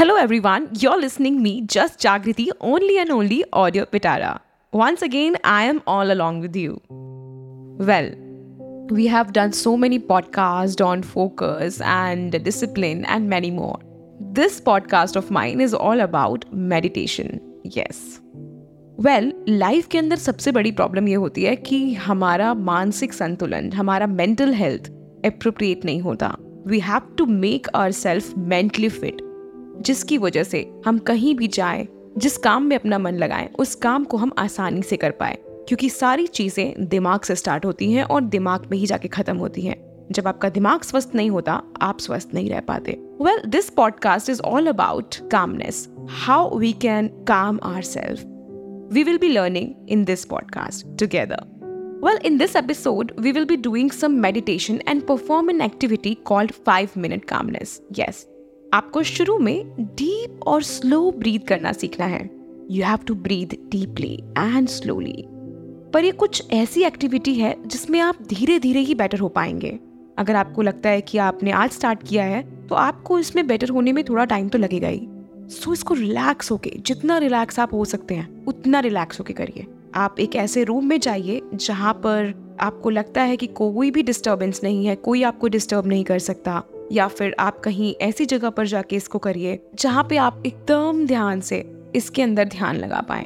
Hello everyone, you're listening me just Jagriti only and only Audio Pitara. Once again, I am all along with you. Well, we have done so many podcasts on focus and discipline and many more. This podcast of mine is all about meditation. Yes. Well well, life के अंदर सबसे बड़ी problem ये होती है कि हमारा मानसिक संतुलन हमारा मेंटल हेल्थ अप्रोप्रिएट नहीं होता we have to make our self mentally fit जिसकी वजह से हम कहीं भी जाए जिस काम में अपना मन लगाएँ उस काम को हम आसानी से कर पाए क्योंकि सारी चीज़ें दिमाग से स्टार्ट होती हैं और दिमाग में ही जाके खत्म होती हैं। जब आपका दिमाग स्वस्थ नहीं होता आप स्वस्थ नहीं रह पाते। Well this podcast is all about calmness how we can calm our self we will be learning in this podcast together Well, in this episode, we will be doing some meditation and perform an activity called 5 minute calmness. Yes, आपको शुरू में deep और slow breathe करना सीखना है। You have to breathe deeply and slowly पर ये कुछ ऐसी एक्टिविटी है जिसमें आप धीरे धीरे ही बेटर हो पाएँगे। अगर आपको लगता है कि आपने आज स्टार्ट किया है तो आपको इसमें बेटर होने में थोड़ा टाइम तो लगेगा ही। सो so, इसको रिलैक्स होके जितना रिलैक्स आप हो सकते हैं उतना रिलैक्स होके करिए। आप एक ऐसे रूम में जाइए जहाँ पर आपको लगता है कि कोई भी डिस्टर्बेंस नहीं है कोई आपको डिस्टर्ब नहीं कर सकता। या फिर आप कहीं ऐसी जगह पर जाके इसको करिए जहाँ पे आप एकदम ध्यान से इसके अंदर ध्यान लगा पाए।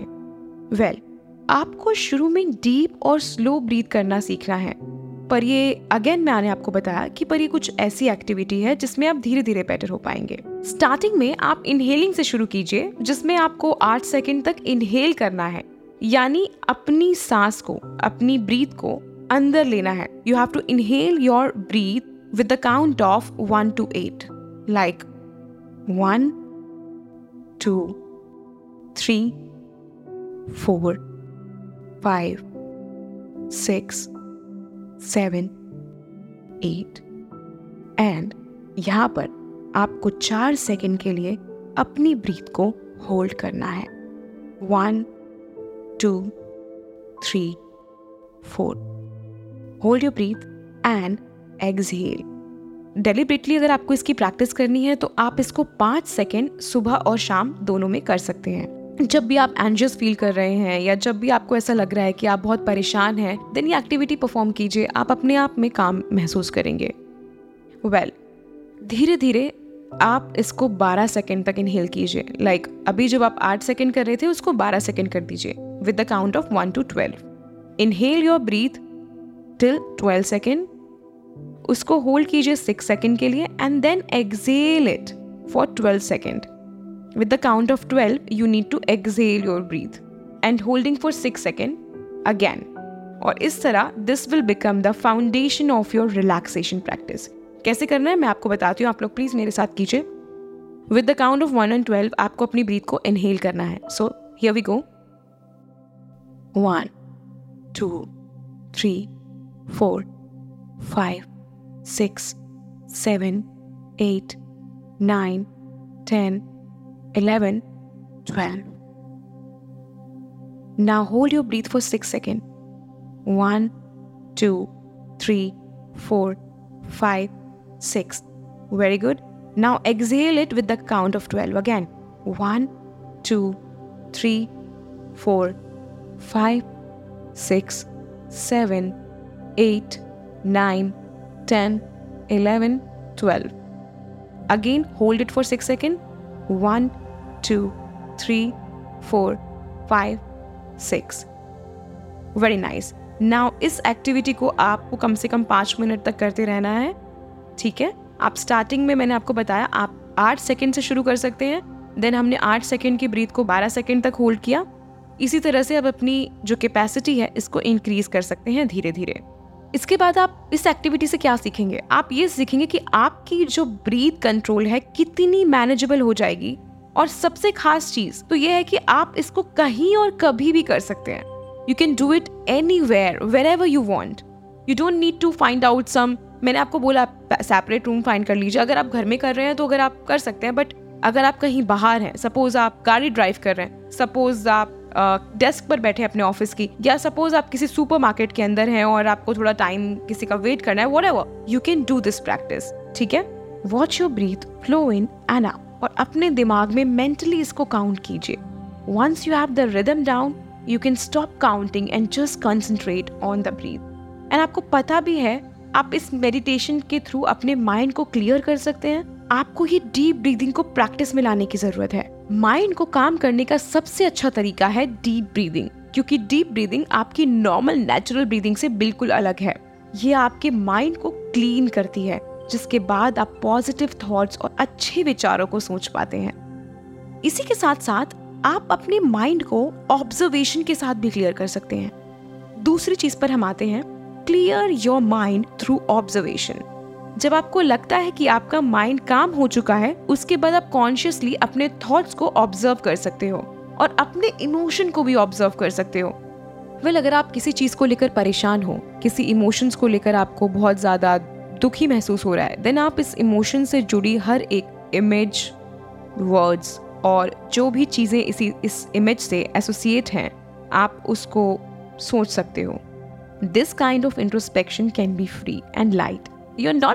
वेल well, आपको शुरू में डीप और स्लो ब्रीथ करना सीखना है। पर ये अगेन मैंने आपको बताया कि पर ये कुछ ऐसी एक्टिविटी है जिसमें आप धीरे धीरे बेटर हो पाएँगे। स्टार्टिंग में आप इनहेलिंग से शुरू कीजिए जिसमें आपको आठ सेकेंड तक इनहेल करना है। यानी अपनी सांस को अपनी ब्रीथ को अंदर लेना है। You have to inhale your breath with the count of 1 to 8. Like 1, 2, 3, 4, 5, 6, 7, 8 and यहाँ पर आपको चार सेकंड के लिए अपनी ब्रीथ को होल्ड करना है। One two three four hold your breath and exhale deliberately अगर आपको इसकी प्रैक्टिस करनी है तो आप इसको पाँच सेकेंड सुबह और शाम दोनों में कर सकते हैं। जब भी आप एंजियस फील कर रहे हैं या जब भी आपको ऐसा लग रहा है कि आप बहुत परेशान हैं देन ये एक्टिविटी परफॉर्म कीजिए। आप अपने आप में काम महसूस करेंगे। वेल well, धीरे धीरे आप इसको 12 सेकेंड तक इनहेल कीजिए। लाइक like, अभी जब आप 8 सेकेंड कर रहे थे उसको 12 सेकेंड कर दीजिए। With the count of 1 to 12 inhale your breath till 12 second उसको होल्ड कीजिए सिक्स सेकेंड के लिए and then exhale it for twelve second with the count of twelve you need to exhale your breath and holding for six second again और इस तरह this will become the foundation of your relaxation practice कैसे करना है मैं आपको बताती हूँ, आप लोग प्लीज़ मेरे साथ कीजिए। With the count of one and twelve आपको अपनी ब्रीथ को इनहेल करना है। So here we go one two three four five 6, 7, 8, 9, 10, 11, 12. Now hold your breath for 6 seconds. 1, 2, 3, 4, 5, 6. Very good. Now exhale it with the count of 12 again. 1, 2, 3, 4, 5, 6, 7, 8, 9, 10, 11, 12. Again, hold it for 6 seconds. 1, 2, 3, 4, 5, 6. Very nice now इस activity को आपको कम से कम पाँच minute तक करते रहना है ठीक है आप स्टार्टिंग में मैंने आपको बताया आप आठ सेकेंड से शुरू कर सकते हैं देन हमने आठ सेकेंड की ब्रीथ को बारह सेकेंड तक होल्ड किया इसी तरह से अब अपनी जो कैपेसिटी है इसको इंक्रीज कर सकते हैं धीरे धीरे इसके बाद आप इस एक्टिविटी से क्या सीखेंगे? आप ये सीखेंगे कि आपकी जो ब्रीथ कंट्रोल है, कितनी मैनेजेबल हो जाएगी। और सबसे खास चीज़ तो ये है कि आप इसको कहीं और कभी भी कर सकते हैं। You can do it anywhere wherever you want you don't need to find out some मैंने आपको बोला आप सेपरेट रूम फाइंड कर लीजिए। अगर आप घर में कर रहे हैं तो अगर आप कर सकते हैं बट अगर आप कहीं बाहर हैं सपोज़ आप गाड़ी ड्राइव कर रहे हैं सपोज़ आप डेस्क पर बैठे अपने ऑफ़िस की, या सपोज़ आप किसी सुपर मार्केट के अंदर हैं और आपको थोड़ा टाइम किसी का वेट करना है whatever you can do this practice ठीक है? Watch your breath flow in and out और अपने दिमाग में मेंटली इसको काउंट कीजिए। Once you have the rhythm down you can stop counting and just concentrate on the breath and आपको पता भी है, आप इस मेडिटेशन के थ्रू अपने माइंड को क्लियर कर सकते हैं। आपको ये डीप ब्रीदिंग को प्रैक्टिस में लाने की ज़रूरत है। माइंड को काम करने का सबसे अच्छा तरीका है डीप ब्रीदिंग क्योंकि डीप ब्रीदिंग आपकी नॉर्मल नेचुरल ब्रीदिंग से बिल्कुल अलग है। ये आपके माइंड को क्लीन करती है, जिसके बाद आप पॉजिटिव थॉट्स और अच्छे विचारों को सोच पाते हैं। इसी के साथ साथ आप अपने माइंड को ऑब्जर्वेशन के साथ भी क्लियर कर सकते हैं। दूसरी चीज़ पर हम आते हैं clear your mind through observation जब आपको लगता है कि आपका माइंड काम हो चुका है उसके बाद आप कॉन्शियसली अपने थॉट्स को ऑब्ज़र्व कर सकते हो और अपने इमोशन को भी ऑब्ज़र्व कर सकते हो। वेल well, अगर आप किसी चीज़ को लेकर परेशान हो किसी इमोशंस को लेकर आपको बहुत ज़्यादा दुखी महसूस हो रहा है देन आप इस इमोशन से जुड़ी हर एक इमेज वर्ड्स और जो भी चीज़ें इसी इस इमेज से एसोसिएट हैं आप उसको सोच सकते हो। This kind of introspection can be free and light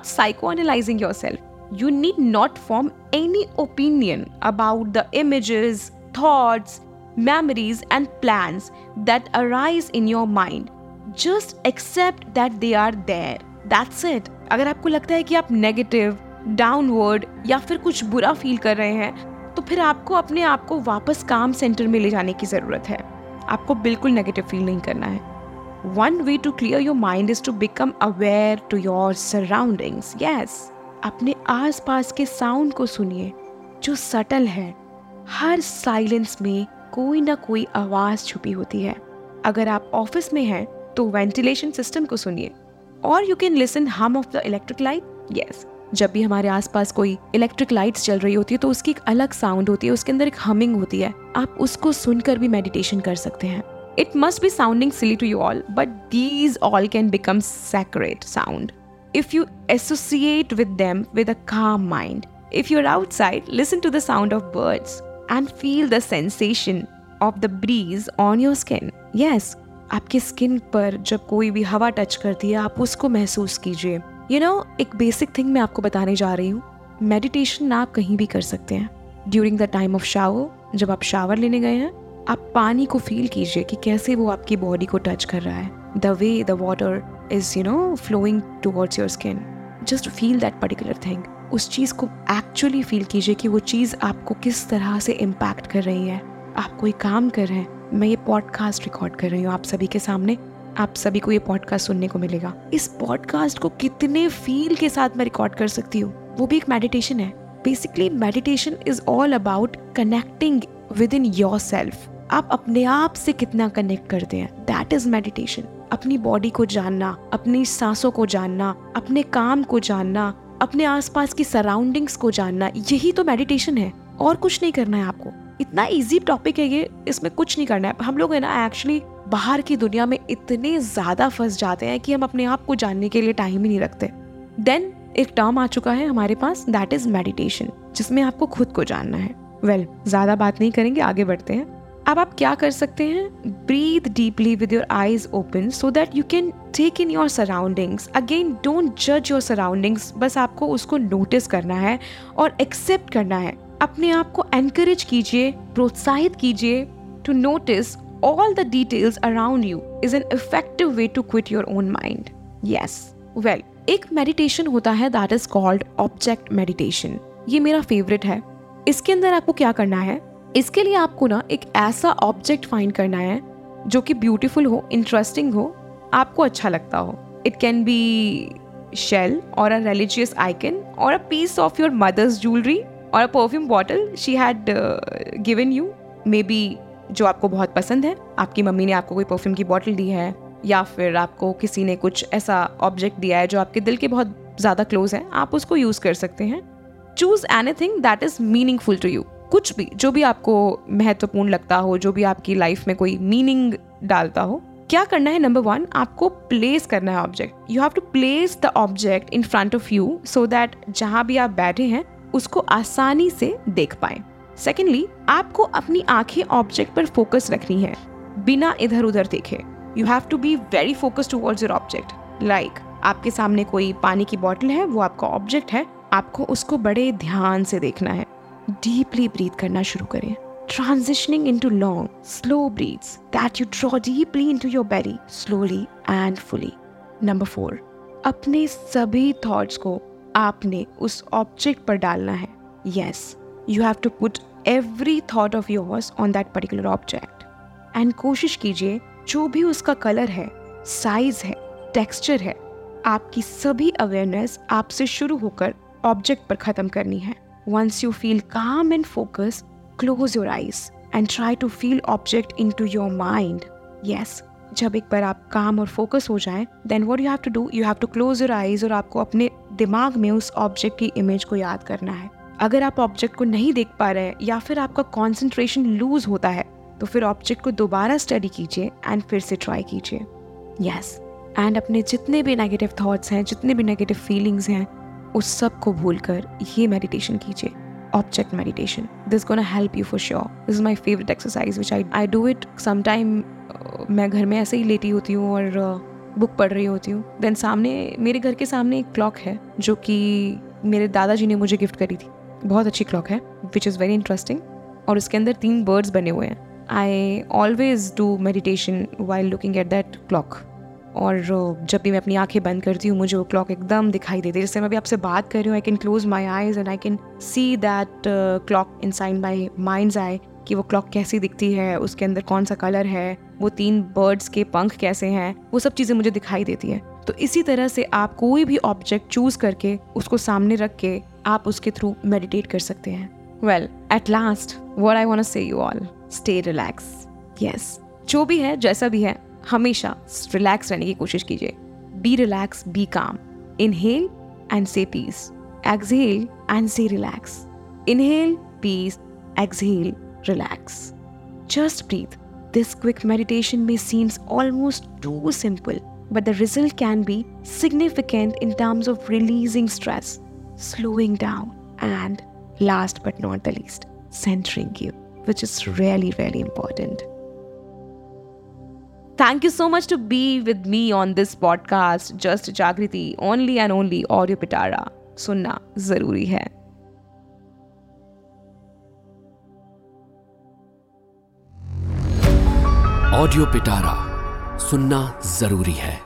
psychoanalysing your self you need not form any opinion about the images thoughts memories, and plans that arise in your mind. Just accept that they are there. That's it. अगर आपको लगता है कि आप negative downward या फिर कुछ बुरा फील कर रहे हैं तो फिर आपको अपने आप को वापस काम सेंटर में ले जाने की ज़रूरत है आपको बिल्कुल नेगेटिव फील नहीं करना है one way to clear your mind is to become aware to your surroundings yes अपने आसपास के साउंड को सुनिए, जो सटल है। हर साइलेंस में कोई ना कोई आवाज़ छुपी होती है। अगर आप ऑफ़िस में हैं तो वेंटिलेशन सिस्टम को सुनिए। और you can listen hum of the electric light yes जब भी हमारे आसपास कोई इलेक्ट्रिक लाइट्स चल रही होती है तो उसकी एक अलग साउंड होती है, उसके अंदर एक हमिंग होती है। आप उसको सुनकर भी मेडिटेशन कर सकते हैं। It must be sounding silly to you all but these all can become sacred sound if you associate with them with a calm mind. If you're outside, listen to the sound of birds and feel the sensation of the breeze on your skin. Yes, आपके skin पर जब कोई भी हवा touch करती है आप उसको महसूस कीजिए यू नो एक बेसिक थिंग मैं आपको बताने जा रही हूँ मेडिटेशन आप कहीं भी कर सकते हैं during the time of shower जब आप शावर लेने गए हैं आप पानी को फील कीजिए कि कैसे वो आपकी बॉडी को टच कर रहा है। The way the water is you know flowing towards your skin just feel that particular thing उस चीज़ को एक्चुअली फील कीजिए कि वो चीज़ आपको किस तरह से इम्पैक्ट कर रही है। आप कोई काम कर रहे हैं। मैं ये पॉडकास्ट रिकॉर्ड कर रही हूँ। आप सभी के सामने, आप सभी को ये पॉडकास्ट सुनने को मिलेगा। इस पॉडकास्ट को कितने फील के साथ मैं रिकॉर्ड कर सकती हूँ? वो भी एक मेडिटेशन है। Basically meditation is all about connecting within yourself आप अपने आप से कितना कनेक्ट करते हैं? दैट इज़ मेडिटेशन अपनी बॉडी को जानना अपनी सांसों को जानना अपने काम को जानना अपने आसपास की सराउंडिंग्स को जानना यही तो मेडिटेशन है। और कुछ नहीं करना है आपको। इतना इजी टॉपिक है ये इसमें कुछ नहीं करना है। हम लोग है ना एक्चुअली बाहर की दुनिया में इतने ज़्यादा फंस जाते हैं कि हम अपने आप को जानने के लिए टाइम ही नहीं रखते। देन एक टर्म आ चुका है हमारे पास दैट इज़ मेडिटेशन जिसमें आपको खुद को जानना है। वेल well, ज़्यादा बात नहीं करेंगे आगे बढ़ते हैं। अब आप क्या कर सकते हैं? Breathe deeply with your eyes open so that you can take in your surroundings again don't जज योर सराउंडिंग्स बस आपको उसको नोटिस करना है और एक्सेप्ट करना है। अपने आप को एनकरेज कीजिए, प्रोत्साहित कीजिए to notice all the details around you is an effective way to quiet your own mind yes well एक मेडिटेशन होता है that is called object meditation ये मेरा फेवरेट है। इसके अंदर आपको क्या करना है? इसके लिए आपको ना एक ऐसा ऑब्जेक्ट फाइंड करना है, जो कि ब्यूटीफुल हो इंटरेस्टिंग हो, आपको अच्छा लगता हो। इट कैन बी शेल और अ रिलीजियस आइकन और a piece of your mother's jewellery और a perfume bottle she had given you maybe जो आपको बहुत पसंद है। आपकी मम्मी ने आपको कोई परफ्यूम की बॉटल दी है, या फिर आपको किसी ने कुछ ऐसा ऑब्जेक्ट दिया है, जो आपके दिल के बहुत ज़्यादा क्लोज है, आप उसको यूज़ कर सकते हैं। Choose anything that is meaningful to you कुछ भी, जो भी आपको महत्वपूर्ण लगता हो, जो भी आपकी लाइफ में कोई मीनिंग डालता हो, क्या करना है? नंबर वन आपको प्लेस करना है object you have to place the object in front of you so that जहाँ भी आप बैठे हैं, उसको आसानी से देख पाए. सेकेंडली आपको अपनी आँखें ऑब्जेक्ट पर फोकस रखनी है. बिना इधर उधर देखे. You have to be very focus towards your object like आपके सामने कोई पानी की बॉटल है, वो आपका ऑब्जेक्ट है. आपको उसको बड़े ध्यान से देखना है. डीपली ब्रीथ करना शुरू करें। Transitioning into long, slow breaths that you draw deeply into your belly, slowly and fully. Number four, अपने सभी थॉट्स को आपने उस ऑब्जेक्ट पर डालना है। Yes you have to put every thought of yours on that particular object and कोशिश कीजिए जो भी उसका कलर है साइज़ है टेक्सचर है आपकी सभी अवेयरनेस आपसे शुरू होकर ऑब्जेक्ट पर खत्म करनी है। You feel calm and focus close your eyes and try to feel object into your mind yes जब एक बार आप काम और फोकस हो जाए then what you have to do you have to close your eyes और आपको अपने दिमाग में उस ऑब्जेक्ट की इमेज को याद करना है। अगर आप ऑब्जेक्ट को नहीं देख पा रहे या फिर आपका कॉन्सेंट्रेशन लूज होता है तो फिर ऑब्जेक्ट को दोबारा स्टडी कीजिए एंड फिर से ट्राई कीजिए। यस एंड अपने जितने भी नेगेटिव थॉट्स हैं, जितने भी नेगेटिव फीलिंग्स हैं उस सबको भूल कर ये मेडिटेशन कीजिए object meditation this gonna help you for sure this is my favourite exercise which I I do it sometime मैं घर में ऐसे ही लेटी होती हूँ और बुक uh, पढ़ रही होती हूँ. देन सामने मेरे घर के सामने एक क्लॉक है जो कि मेरे दादाजी ने मुझे गिफ्ट करी थी. बहुत अच्छी क्लॉक है विच इज़ वेरी इंटरेस्टिंग और उसके अंदर तीन बर्ड्स बने हुए हैं. I always do meditation while looking at that clock और जब भी मैं अपनी आँखें बंद करती हूँ, मुझे वो क्लॉक एकदम दिखाई देती है। जैसे मैं अभी आपसे बात कर रही हूँ I can close my eyes and I can see that clock inside my mind I कि वो क्लॉक कैसी दिखती है, उसके अंदर कौन सा कलर है, वो तीन बर्ड्स के पंख कैसे हैं, वो सब चीज़ें मुझे दिखाई देती है। तो इसी तरह से आप कोई भी ऑब्जेक्ट चूज़ करके, उसको सामने रख के आप उसके थ्रू मेडिटेट कर सकते हैं। Well at last what I want say you all stay relax yes जो भी है, जैसा भी है हमेशा रिलैक्स रहने की कोशिश कीजिए। Be relax be calm inhale and say peace exhale and say relax inhale peace exhale relax just breathe this quick meditation may seems almost too simple but the result can be significant in terms of releasing stress slowing down and last but not the least centering you which is really very important thank you so much to be with me on this podcast just Jagriti only and only audio Pitara सुनना ज़रूरी है audio Pitara सुनना ज़रूरी है